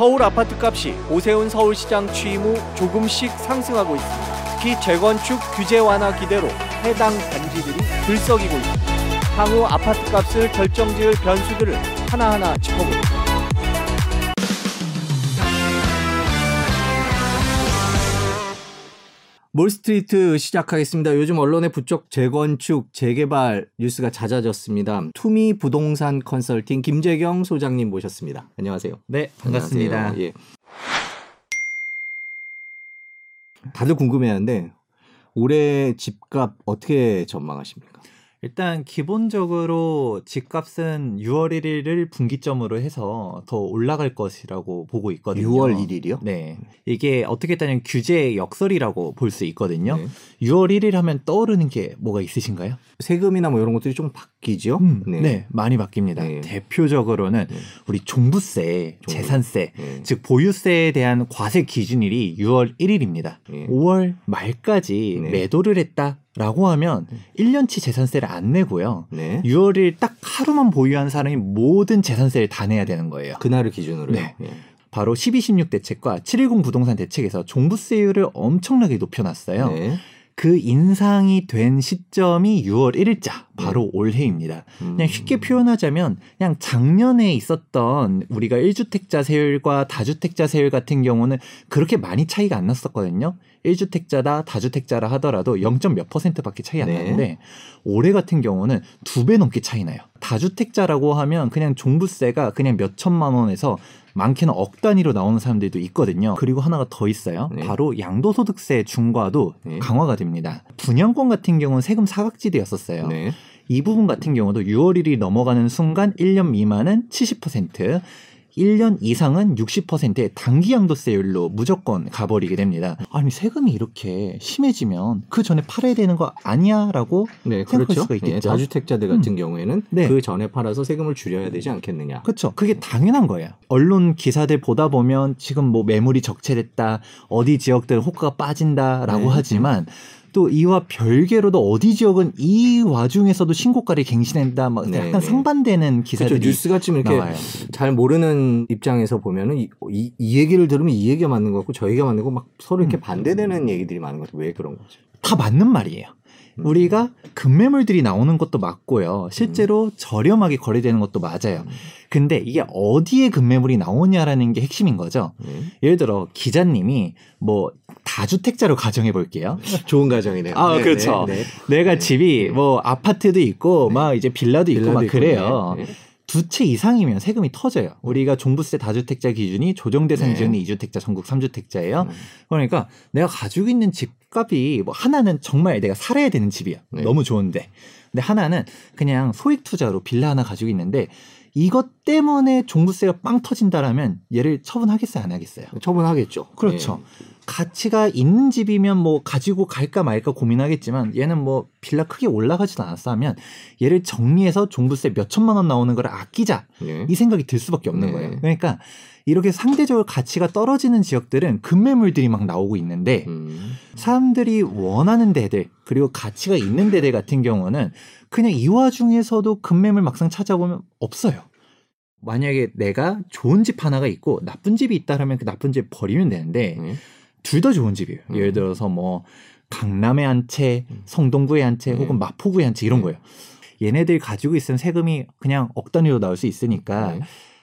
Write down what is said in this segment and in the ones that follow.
서울 아파트 값이 오세훈 서울시장 취임 후 조금씩 상승하고 있습니다. 특히 재건축 규제 완화 기대로 해당 단지들이 들썩이고 있습니다. 향후 아파트 값을 결정지을 변수들을 하나하나 짚어보겠습니다. 몰스트리트 시작하겠습니다. 요즘 언론에 부쩍 재건축, 재개발 뉴스가 잦아졌습니다. 투미 부동산 컨설팅 김제경 소장님 모셨습니다. 안녕하세요. 네, 반갑습니다. 안녕하세요. 예. 다들 궁금해하는데 올해 집값 어떻게 전망하십니까? 일단 기본적으로 집값은 6월 1일을 분기점으로 해서 더 올라갈 것이라고 보고 있거든요. 6월 1일이요? 네. 이게 어떻게 따면 규제 역설이라고 볼 수 있거든요. 네. 6월 1일 하면 떠오르는 게 뭐가 있으신가요? 세금이나 뭐 이런 것들이 좀 바뀌죠? 음, 네. 많이 바뀝니다. 네. 대표적으로는 네. 우리 종부세, 종부- 재산세, 네. 즉 보유세에 대한 과세 기준일이 6월 1일입니다. 네. 5월 말까지 네. 매도를 했다 라고 하면 1년치 재산세를 안 내고요. 네. 6월일 딱 하루만 보유한 사람이 모든 재산세를 다 내야 되는 거예요. 그날을 기준으로. 네. 바로 1216 대책과 710 부동산 대책에서 종부세율을 엄청나게 높여놨어요. 네. 그 인상이 된 시점이 6월 1일자, 바로 올해입니다. 음. 그냥 쉽게 표현하자면 그냥 작년에 있었던 우리가 1주택자 세율과 다주택자 세율 같은 경우는 그렇게 많이 차이가 안 났었거든요. 1주택자다 다주택자라 하더라도 0. 몇 퍼센트밖에 차이 안 네. 나는데 올해 같은 경우는 두 배 넘게 차이 나요. 다주택자라고 하면 그냥 종부세가 그냥 몇 천만 원에서 많게는 억 단위로 나오는 사람들도 있거든요. 그리고 하나가 더 있어요. 네. 바로 양도소득세 중과도 네. 강화가 됩니다. 분양권 같은 경우는 세금 사각지대였었어요. 네. 이 부분 같은 경우도 6월 1일이 넘어가는 순간 1년 미만은 70%, 1년 이상은 60%의 단기 양도세율로 무조건 가버리게 됩니다. 아니 세금이 이렇게 심해지면 그 전에 팔아야 되는 거 아니야라고 네, 생각할 그렇죠. 수가 있겠죠. 예, 다주택자들 같은 음. 경우에는 네. 그 전에 팔아서 세금을 줄여야 되지 않겠느냐. 그렇죠. 그게 당연한 거예요. 언론 기사들 보다 보면 지금 뭐 매물이 적체됐다, 어디 지역들은 호가가 빠진다라고 네. 하지만 또 이와 별개로도 어디 지역은 이 와중에서도 신고가를 갱신한다, 막 네, 약간 네. 상반되는 기사들이 그렇죠. 뉴스가 좀 이렇게 나와요. 잘 모르는 입장에서 보면은 이, 이, 이 얘기를 들으면 이 얘기가 맞는 것 같고 저 얘기가 맞는 거 막 서로 이렇게 음. 반대되는 얘기들이 많은 것 같아요. 왜 그런 거죠? 다 맞는 말이에요. 음. 우리가 급매물들이 나오는 것도 맞고요. 실제로 저렴하게 거래되는 것도 맞아요. 음. 근데 이게 어디에 급매물이 나오냐라는 게 핵심인 거죠. 네. 예를 들어 기자님이 뭐 다주택자로 가정해 볼게요. 좋은 가정이네요. 아, 네, 그렇죠. 네, 네. 내가 네. 집이 뭐 아파트도 있고 네. 막 이제 빌라도 있고 빌라도 막 그래요. 네, 네. 두채 이상이면 세금이 터져요. 우리가 종부세 다주택자 기준이 조정대상 네. 기준이 2주택자, 전국 3주택자예요. 음. 그러니까 내가 가지고 있는 집 값이 뭐 하나는 정말 내가 살아야 되는 집이야. 네. 너무 좋은데. 근데 하나는 그냥 소액 투자로 빌라 하나 가지고 있는데 이것 때문에 종부세가 빵 터진다라면 얘를 처분하겠어요, 안 하겠어요? 처분하겠죠. 그렇죠. 네. 가치가 있는 집이면 뭐 가지고 갈까 말까 고민하겠지만 얘는 뭐 빌라 크게 올라가지도 않았어 하면 얘를 정리해서 종부세 몇 천만 원 나오는 걸 아끼자 네. 이 생각이 들 수밖에 없는 네. 거예요. 그러니까 이렇게 상대적으로 가치가 떨어지는 지역들은 급매물들이 막 나오고 있는데 음. 사람들이 원하는 데들 그리고 가치가 있는 데들 같은 경우는 그냥 이 와중에서도 급매물 막상 찾아보면 없어요. 만약에 내가 좋은 집 하나가 있고 나쁜 집이 있다라면 그 나쁜 집 버리면 되는데 네. 둘다 좋은 집이에요. 음. 예를 들어서 뭐 강남의 한 채, 음. 성동구의 한 채, 네. 혹은 마포구의 한채 이런 네. 거예요. 얘네들 가지고 있으면 세금이 그냥 억 단위로 나올 수 있으니까 네.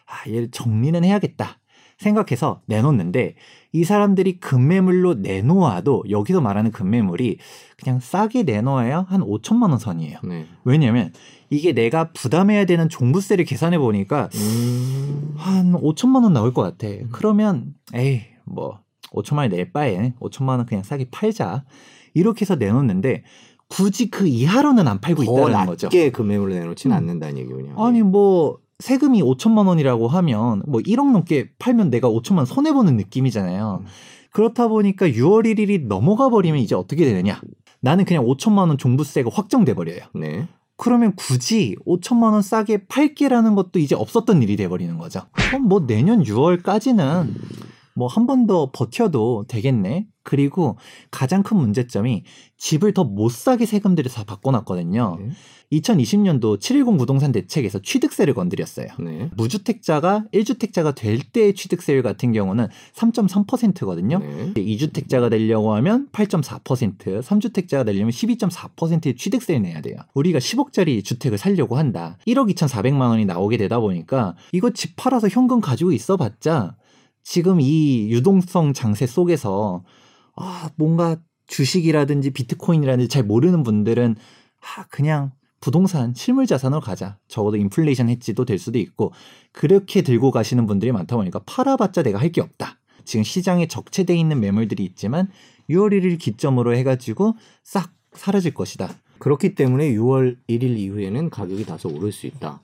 아, 얘를 정리는 해야겠다 생각해서 내놓는데 이 사람들이 급매물로 내놓아도 여기서 말하는 급매물이 그냥 싸게 내놓아야 한 5천만 원 선이에요. 네. 왜냐면 이게 내가 부담해야 되는 종부세를 계산해 보니까 음. 한 5천만 원 나올 것 같아. 그러면 에이 뭐 5천만 원 낼 바에 5천만 원 그냥 싸게 팔자. 이렇게 해서 내놓는데 굳이 그 이하로는 안 팔고 더 있다는 거죠. 낮게 금매물을 내놓지는 음. 않는다는 얘기군요. 아니 뭐 세금이 5천만 원이라고 하면 뭐 1억 넘게 팔면 내가 5천만 원 손해 보는 느낌이잖아요. 음. 그렇다 보니까 6월 1일이 넘어가 버리면 이제 어떻게 되느냐? 나는 그냥 5천만 원 종부세가 확정돼 버려요. 네. 그러면 굳이 5천만 원 싸게 팔게라는 것도 이제 없었던 일이 돼 버리는 거죠. 그럼 뭐 내년 6월까지는 뭐 한 번 더 버텨도 되겠네. 그리고 가장 큰 문제점이 집을 더 못 사게 세금들을 다 바꿔놨거든요. 네. 2020년도 710 부동산 대책에서 취득세를 건드렸어요. 네. 무주택자가 1주택자가 될 때의 취득세율 같은 경우는 3.3%거든요. 네. 2주택자가 되려고 하면 8.4%, 3주택자가 되려면 12.4%의 취득세를 내야 돼요. 우리가 10억짜리 주택을 살려고 한다. 1억 2,400만 원이 나오게 되다 보니까 이거 집 팔아서 현금 가지고 있어 봤자 지금 이 유동성 장세 속에서 아, 뭔가 주식이라든지 비트코인이라든지 잘 모르는 분들은 아, 그냥 부동산 실물 자산으로 가자. 적어도 인플레이션 해지도 될 수도 있고 그렇게 들고 가시는 분들이 많다 보니까 팔아봤자 내가 할 게 없다. 지금 시장에 적체돼 있는 매물들이 있지만 6월 1일 기점으로 해가지고 싹 사라질 것이다. 그렇기 때문에 6월 1일 이후에는 가격이 다소 오를 수 있다.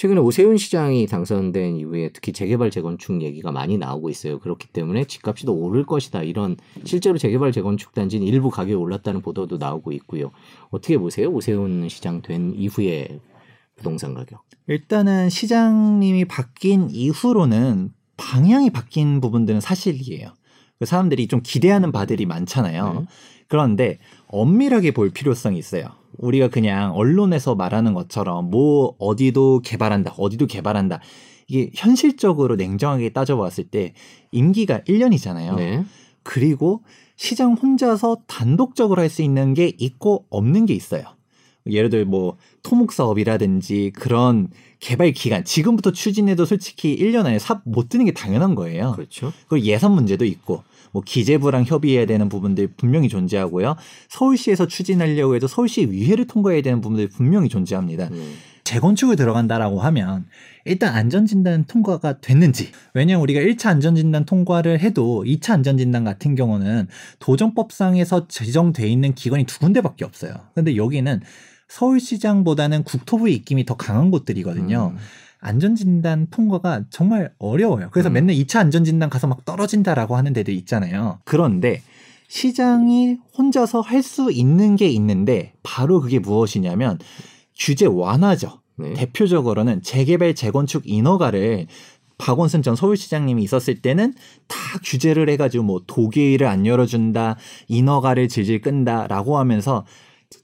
최근에 오세훈 시장이 당선된 이후에 특히 재개발 재건축 얘기가 많이 나오고 있어요. 그렇기 때문에 집값이 더 오를 것이다. 이런 실제로 재개발 재건축 단지는 일부 가격이 올랐다는 보도도 나오고 있고요. 어떻게 보세요? 오세훈 시장 된 이후에 부동산 가격. 일단은 시장님이 바뀐 이후로는 방향이 바뀐 부분들은 사실이에요. 그 사람들이 좀 기대하는 바들이 많잖아요. 네. 그런데 엄밀하게 볼 필요성이 있어요. 우리가 그냥 언론에서 말하는 것처럼 뭐 어디도 개발한다, 어디도 개발한다. 이게 현실적으로 냉정하게 따져봤을 때 임기가 1년이잖아요. 네. 그리고 시장 혼자서 단독적으로 할 수 있는 게 있고 없는 게 있어요. 예를 들어 뭐 토목 사업이라든지 그런 개발 기간 지금부터 추진해도 솔직히 1년 안에 삽 못 드는 게 당연한 거예요. 그렇죠. 그리고 예산 문제도 있고 뭐 기재부랑 협의해야 되는 부분들이 분명히 존재하고요. 서울시에서 추진하려고 해도 서울시 의회를 통과해야 되는 부분들이 분명히 존재합니다. 네. 재건축을 들어간다라고 하면 일단 안전진단 통과가 됐는지 왜냐하면 우리가 1차 안전진단 통과를 해도 2차 안전진단 같은 경우는 도정법상에서 지정돼 있는 기관이 두 군데밖에 없어요. 근데 여기는 서울시장보다는 국토부의 입김이 더 강한 곳들이거든요. 음. 안전진단 통과가 정말 어려워요. 그래서 음. 맨날 2차 안전진단 가서 막 떨어진다라고 하는 데도 있잖아요. 그런데 시장이 혼자서 할 수 있는 게 있는데 바로 그게 무엇이냐면 규제 완화죠. 네. 대표적으로는 재개발 재건축 인허가를 박원순 전 서울시장님이 있었을 때는 다 규제를 해가지고 뭐 도계를 안 열어준다, 인허가를 질질 끈다라고 하면서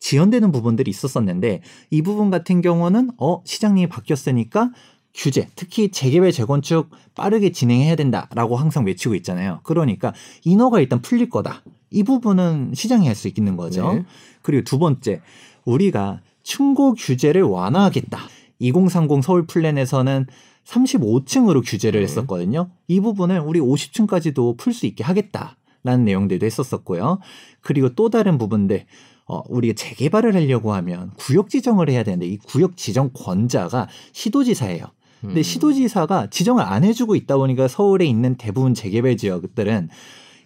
지연되는 부분들이 있었었는데 이 부분 같은 경우는 어 시장님이 바뀌었으니까 규제, 특히 재개발 재건축 빠르게 진행해야 된다라고 항상 외치고 있잖아요. 그러니까 인허가 일단 풀릴 거다. 이 부분은 시장이 할 수 있는 거죠. 네. 그리고 두 번째, 우리가 층고 규제를 완화하겠다. 2030 서울 플랜에서는 35층으로 규제를 네. 했었거든요. 이 부분을 우리 50층까지도 풀 수 있게 하겠다라는 내용들도 했었었고요. 그리고 또 다른 부분들, 어, 우리가 재개발을 하려고 하면 구역 지정을 해야 되는데 이 구역 지정 권자가 시도지사예요. 근데 음. 시도지사가 지정을 안 해주고 있다 보니까 서울에 있는 대부분 재개발 지역들은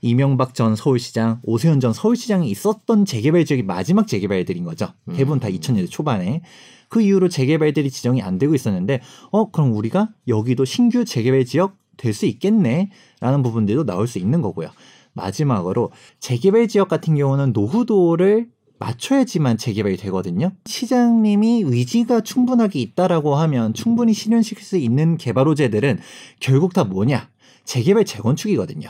이명박 전 서울시장, 오세훈 전 서울시장이 있었던 재개발 지역이 마지막 재개발들인 거죠. 대부분 다 음. 2000년대 초반에. 그 이후로 재개발들이 지정이 안 되고 있었는데, 어, 그럼 우리가 여기도 신규 재개발 지역 될 수 있겠네? 라는 부분들도 나올 수 있는 거고요. 마지막으로 재개발 지역 같은 경우는 노후도를 맞춰야지만 재개발이 되거든요. 시장님이 의지가 충분하게 있다라고 하면 충분히 실현시킬 수 있는 개발 호재들은 결국 다 뭐냐? 재개발 재건축이거든요.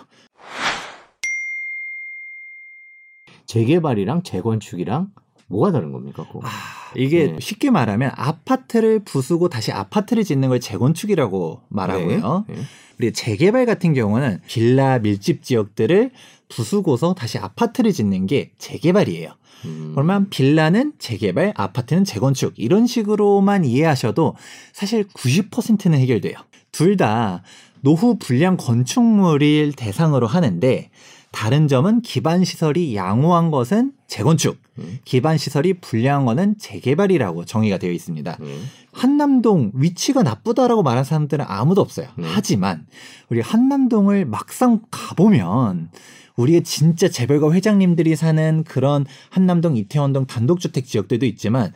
재개발이랑 재건축이랑 뭐가 다른 겁니까? 그거? 아, 이게 네. 쉽게 말하면 아파트를 부수고 다시 아파트를 짓는 걸 재건축이라고 말하고요. 네. 네. 그리고 재개발 같은 경우는 빌라 밀집 지역들을 부수고서 다시 아파트를 짓는 게 재개발이에요. 음. 그러면 빌라는 재개발, 아파트는 재건축 이런 식으로만 이해하셔도 사실 90%는 해결돼요. 둘 다 노후 불량 건축물을 대상으로 하는데 다른 점은 기반 시설이 양호한 것은 재건축, 음. 기반 시설이 불량한 것은 재개발이라고 정의가 되어 있습니다. 네. 한남동 위치가 나쁘다라고 말하는 사람들은 아무도 없어요. 네. 하지만 우리 한남동을 막상 가보면 우리가 진짜 재벌가 회장님들이 사는 그런 한남동, 이태원동 단독주택 지역들도 있지만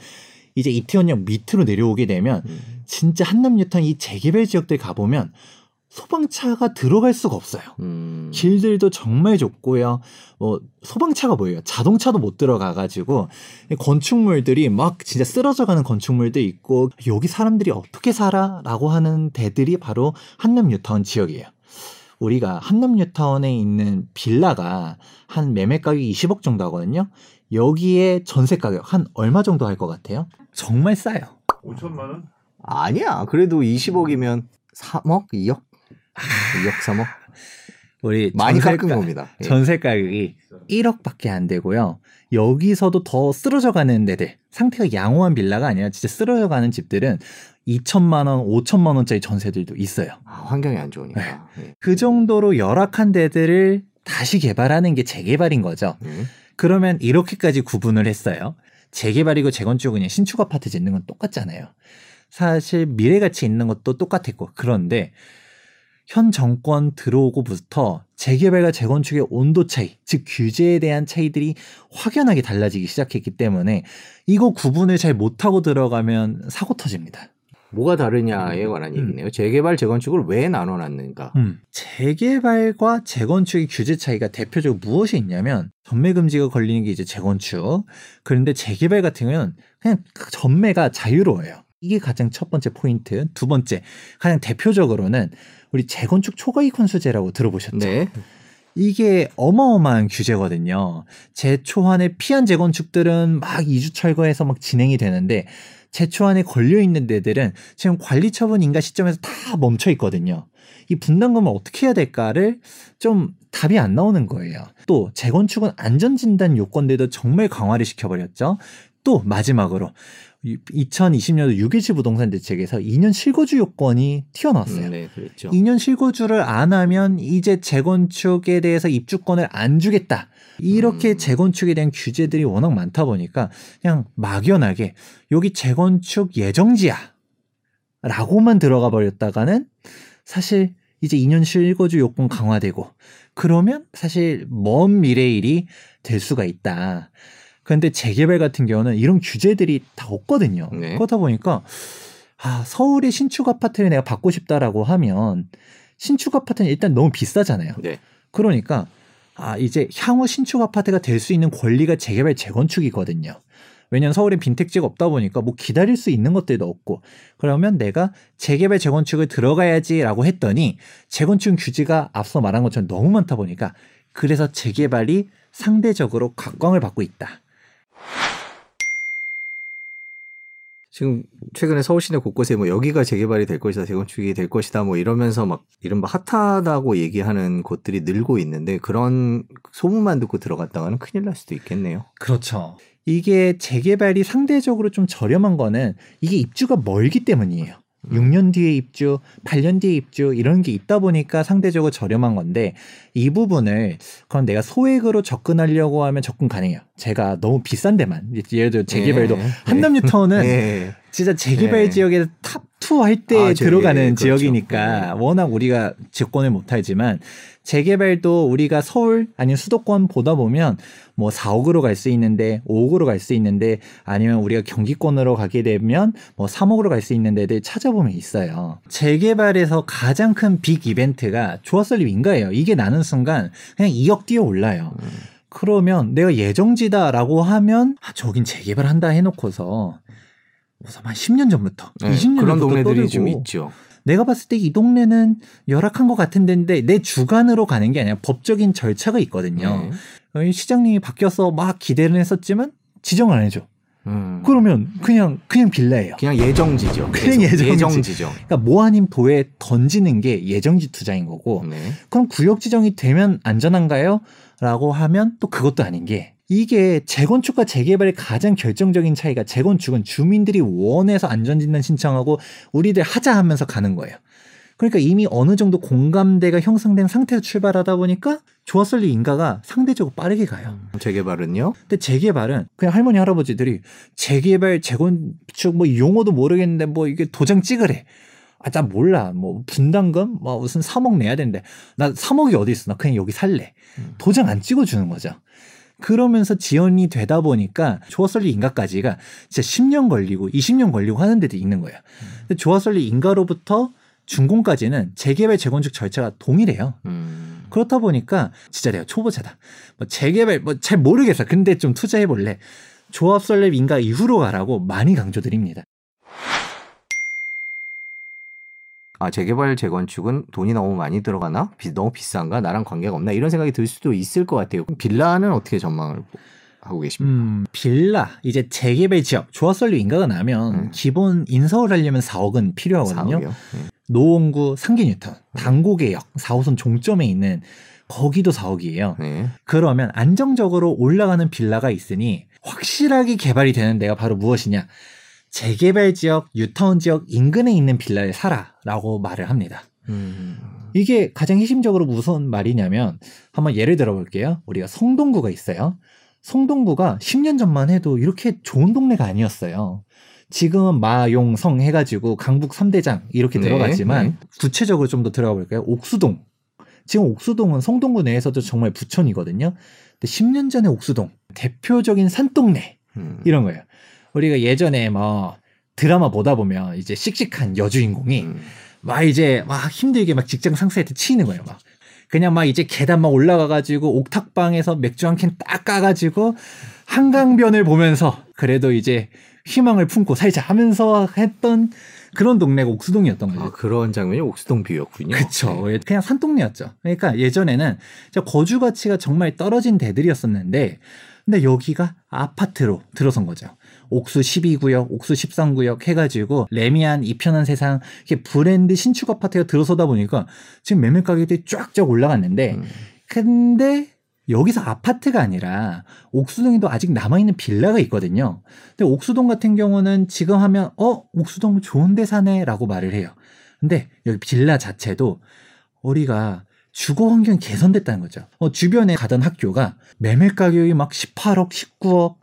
이제 이태원역 밑으로 내려오게 되면 음. 진짜 한남유턴 이 재개발 지역들 가보면 소방차가 들어갈 수가 없어요. 음. 길들도 정말 좁고요. 뭐 소방차가 뭐예요? 자동차도 못 들어가 가지고 건축물들이 막 진짜 쓰러져 가는 건축물도 있고 여기 사람들이 어떻게 살아라고 하는 데들이 바로 한남 뉴타운 지역이에요. 우리가 한남 뉴타운에 있는 빌라가 한 매매 가격이 20억 정도 하거든요. 여기에 전세 가격 한 얼마 정도 할 것 같아요? 정말 싸요. 5천만 원? 아니야. 그래도 20억이면 3억, 2억, 2억, 3억 우리 많이 전세 깎은 가- 겁니다. 예. 전세 가격이 1억밖에 안 되고요. 여기서도 더 쓰러져 가는 데들, 상태가 양호한 빌라가 아니라 진짜 쓰러져 가는 집들은 2천만 원, 5천만 원짜리 전세들도 있어요. 아, 환경이 안 좋으니까. 예. 그 정도로 열악한 데들을 다시 개발하는 게 재개발인 거죠. 음. 그러면 이렇게까지 구분을 했어요. 재개발이고 재건축은 신축 아파트 짓는 건 똑같잖아요. 사실 미래 가치 있는 것도 똑같았고 그런데 현 정권 들어오고부터 재개발과 재건축의 온도 차이, 즉 규제에 대한 차이들이 확연하게 달라지기 시작했기 때문에 이거 구분을 잘 못하고 들어가면 사고 터집니다. 뭐가 다르냐에 관한 음. 얘기네요. 재개발, 재건축을 왜 나눠놨는가? 음. 재개발과 재건축의 규제 차이가 대표적으로 무엇이 있냐면 전매 금지가 걸리는 게 이제 재건축. 그런데 재개발 같은 경우는 그냥 그 전매가 자유로워요. 이게 가장 첫 번째 포인트. 두 번째, 가장 대표적으로는 우리 재건축 초과이익 환수제라고 들어보셨죠? 네. 이게 어마어마한 규제거든요. 제초안에 피한 재건축들은 막 이주 철거해서 막 진행이 되는데 제초안에 걸려 있는 데들은 지금 관리 처분 인가 시점에서 다 멈춰 있거든요. 이 분담금을 어떻게 해야 될까를 좀 답이 안 나오는 거예요. 또 재건축은 안전진단 요건들도 정말 강화를 시켜버렸죠. 또 마지막으로 2020년도 6.17 부동산 대책에서 2년 실거주 요건이 튀어나왔어요. 음, 네, 그랬죠. 2년 실거주를 안 하면 이제 재건축에 대해서 입주권을 안 주겠다. 이렇게 음. 재건축에 대한 규제들이 워낙 많다 보니까 그냥 막연하게 여기 재건축 예정지야. 라고만 들어가 버렸다가는 사실 이제 2년 실거주 요건 강화되고 그러면 사실 먼 미래 일이 될 수가 있다. 그런데 재개발 같은 경우는 이런 규제들이 다 없거든요. 네. 그렇다 보니까 아, 서울의 신축 아파트를 내가 받고 싶다라고 하면 신축 아파트는 일단 너무 비싸잖아요. 네. 그러니까 아, 이제 향후 신축 아파트가 될 수 있는 권리가 재개발 재건축이거든요. 왜냐면 서울엔 빈택지가 없다 보니까 뭐 기다릴 수 있는 것들도 없고 그러면 내가 재개발 재건축을 들어가야지라고 했더니 재건축 규제가 앞서 말한 것처럼 너무 많다 보니까 그래서 재개발이 상대적으로 각광을 받고 있다. 지금 최근에 서울 시내 곳곳에 뭐 여기가 재개발이 될 것이다, 재건축이 될 것이다, 뭐 이러면서 막 이른바 핫하다고 얘기하는 곳들이 늘고 있는데 그런 소문만 듣고 들어갔다가는 큰일 날 수도 있겠네요. 그렇죠. 이게 재개발이 상대적으로 좀 저렴한 거는 이게 입주가 멀기 때문이에요. 6년 뒤에 입주, 8년 뒤에 입주 이런 게 있다 보니까 상대적으로 저렴한 건데 이 부분을 그럼 내가 소액으로 접근하려고 하면 접근 가능해요. 제가 너무 비싼 데만 예를 들어 재개발도 네. 한남 뉴타운은 네. 진짜 재개발 네. 지역에 top 2 할 때 아, 저기, 들어가는 그렇죠. 지역이니까 네. 워낙 우리가 직권을 못 하지만 재개발도 우리가 서울 아니면 수도권 보다 보면 뭐 4억으로 갈 수 있는데 5억으로 갈 수 있는데 아니면 우리가 경기권으로 가게 되면 뭐 3억으로 갈 수 있는 데들 찾아보면 있어요. 재개발에서 가장 큰 big 이벤트가 조합설립 인가예요. 이게 나는 순간 그냥 2억 뛰어 올라요. 음. 그러면 내가 예정지다라고 하면 아, 저긴 재개발한다 해놓고서 우선 한 10년 전부터, 네, 20년 그런 전부터 동네들이 떠들고 좀 있죠. 내가 봤을 때 이 동네는 열악한 것 같은데 내 주관으로 가는 게 아니라 법적인 절차가 있거든요. 네. 어, 시장님이 바뀌어서 막 기대를 했었지만 지정을 안 해줘. 음. 그러면 그냥 그냥 빌라예요. 그냥 예정지죠. 그냥. 예정지. 예정지죠. 그러니까 뭐 아닌 도에 던지는 게 예정지 투자인 거고 네. 그럼 구역 지정이 되면 안전한가요? 라고 하면 또 그것도 아닌 게 이게 재건축과 재개발의 가장 결정적인 차이가 재건축은 주민들이 원해서 안전진단 신청하고 우리들 하자 하면서 가는 거예요. 그러니까 이미 어느 정도 공감대가 형성된 상태에서 출발하다 보니까 조합설립 인가가 상대적으로 빠르게 가요. 재개발은요? 근데 재개발은 그냥 할머니 할아버지들이 재개발 재건축 뭐 용어도 모르겠는데 뭐 이게 도장 찍으래. 아, 나 몰라. 뭐 분담금 뭐 무슨 3억 내야 되는데 나 3억이 어디 있어? 나 그냥 여기 살래. 음. 도장 안 찍어 주는 거죠. 그러면서 지연이 되다 보니까 조합설립 인가까지가 진짜 10년 걸리고 20년 걸리고 하는 데도 있는 거예요. 근데 조합설립 인가로부터 준공까지는 재개발 재건축 절차가 동일해요. 음. 그렇다 보니까 진짜 내가 초보자다. 뭐 재개발 뭐 잘 모르겠어. 근데 좀 투자해 볼래. 조합 설립 인가 이후로 가라고 많이 강조드립니다. 아 재개발 재건축은 돈이 너무 많이 들어가나 비, 너무 비싼가 나랑 관계가 없나 이런 생각이 들 수도 있을 것 같아요. 빌라는 어떻게 전망을 하고 계십니까? 음, 빌라 이제 재개발 지역 조합 설립 인가가 나면 음. 기본 인서울 하려면 4억은 필요하거든요. 4억이요? 네. 노원구 상계뉴턴 당고개역 4호선 종점에 있는 거기도 4억이에요. 네. 그러면 안정적으로 올라가는 빌라가 있으니 확실하게 개발이 되는 데가 바로 무엇이냐? 재개발 지역, 뉴타운 지역 인근에 있는 빌라를 사라라고 말을 합니다. 음. 이게 가장 핵심적으로 무슨 말이냐면 한번 예를 들어 볼게요. 우리가 성동구가 있어요. 성동구가 10년 전만 해도 이렇게 좋은 동네가 아니었어요. 지금은 마용성 해가지고 강북 3대장 이렇게 네, 들어갔지만 네. 구체적으로 좀 더 들어가 볼까요? 옥수동. 지금 옥수동은 성동구 내에서도 정말 부촌이거든요. 근데 10년 전에 옥수동 대표적인 산동네 음. 이런 거예요. 우리가 예전에 뭐 드라마 보다 보면 이제 씩씩한 여주인공이 음. 막 이제 막 힘들게 막 직장 상사한테 치이는 거예요. 막 그냥 막 이제 계단 막 올라가가지고 옥탑방에서 맥주 한 캔 딱 까가지고 한강변을 보면서 그래도 이제 희망을 품고 살자 하면서 했던 그런 동네가 옥수동이었던 거죠. 아, 그런 장면이 옥수동 뷰였군요. 그쵸. 네. 그냥 산동네였죠. 그러니까 예전에는 거주 가치가 정말 떨어진 데들이었었는데, 근데 여기가 아파트로 들어선 거죠. 옥수 12구역, 옥수 13구역 해가지고 레미안 이편한 세상 이렇게 브랜드 신축 아파트가 들어서다 보니까 지금 매매 가격들이 쫙쫙 올라갔는데, 음. 근데 여기서 아파트가 아니라 옥수동에도 아직 남아있는 빌라가 있거든요. 근데 옥수동 같은 경우는 지금 하면 어 옥수동 좋은데 사네라고 말을 해요. 근데 여기 빌라 자체도 우리가 주거 환경이 개선됐다는 거죠. 어, 주변에 가던 학교가 매매 가격이 막 18억, 19억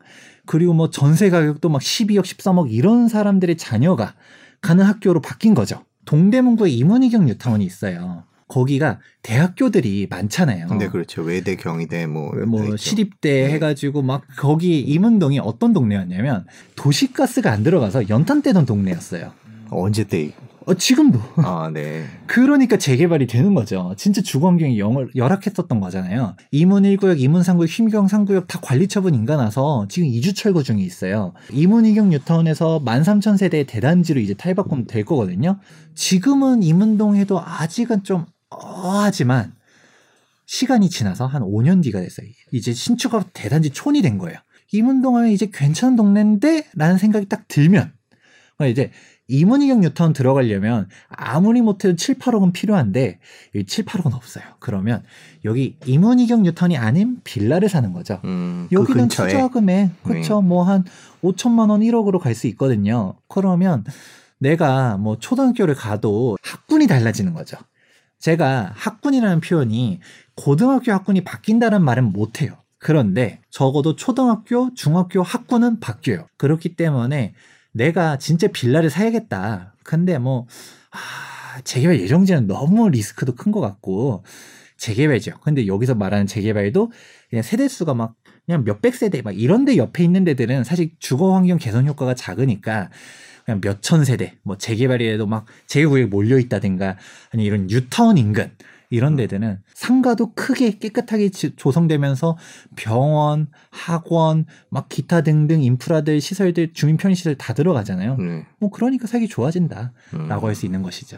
그리고 뭐 전세 가격도 막 12억, 13억 이런 사람들의 자녀가 가는 학교로 바뀐 거죠. 동대문구에 임원희경 뉴타운이 있어요. 거기가 대학교들이 많잖아요. 네, 그렇죠. 외대, 경희대 뭐, 뭐. 시립대 네. 해가지고 막 거기 임은동이 어떤 동네였냐면 도시가스가 안 들어가서 연탄 떼던 동네였어요. 언제 때? 어, 지금도. 아, 네. 그러니까 재개발이 되는 거죠. 진짜 주거 환경이 영, 열악했었던 거잖아요. 이문 1구역, 이문 3구역, 휘경 3구역 다 관리 처분 인가나서 지금 이주 철거 중에 있어요. 이문 2경 뉴타운에서 13,000세대의 대단지로 이제 탈바꿈 될 거거든요. 지금은 이문동에도 아직은 좀 어하지만 시간이 지나서 한 5년 뒤가 됐어요. 이제 신축업 대단지 촌이 된 거예요. 이문동 하면 이제 괜찮은 동네인데? 라는 생각이 딱 들면 그러니까 이제 이문희경 뉴타운 들어가려면 아무리 못해도 7, 8억은 필요한데 여기 7, 8억은 없어요. 그러면 여기 이문희경 뉴타운이 아닌 빌라를 사는 거죠. 음, 그 여기는 근처에. 투자금에 그쵸 뭐한 5천만 원 1억으로 갈 수 있거든요. 그러면 내가 뭐 초등학교를 가도 학군이 달라지는 거죠. 제가 학군이라는 표현이 고등학교 학군이 바뀐다는 말은 못해요. 그런데 적어도 초등학교, 중학교 학군은 바뀌어요. 그렇기 때문에 내가 진짜 빌라를 사야겠다. 근데 뭐, 아, 재개발 예정지는 너무 리스크도 큰 것 같고, 재개발죠. 근데 여기서 말하는 재개발도 그냥 세대수가 막 그냥 몇백 세대 막 이런 데 옆에 있는 데들은 사실 주거 환경 개선 효과가 작으니까 그냥 몇천 세대 뭐 재개발이라도 막 재개구역에 몰려 있다든가 아니 이런 뉴타운 인근 이런 음. 데들은 상가도 크게 깨끗하게 조성되면서 병원, 학원, 막 기타 등등 인프라들 시설들 주민 편의 시설 다 들어가잖아요. 네. 뭐 그러니까 살기 좋아진다라고 음. 할수 있는 것이죠.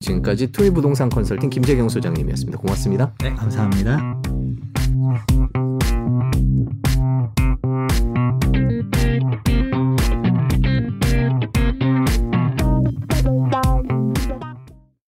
지금까지 투이 부동산 컨설팅 김재경 소장님이었습니다. 고맙습니다. 네, 감사합니다. 음.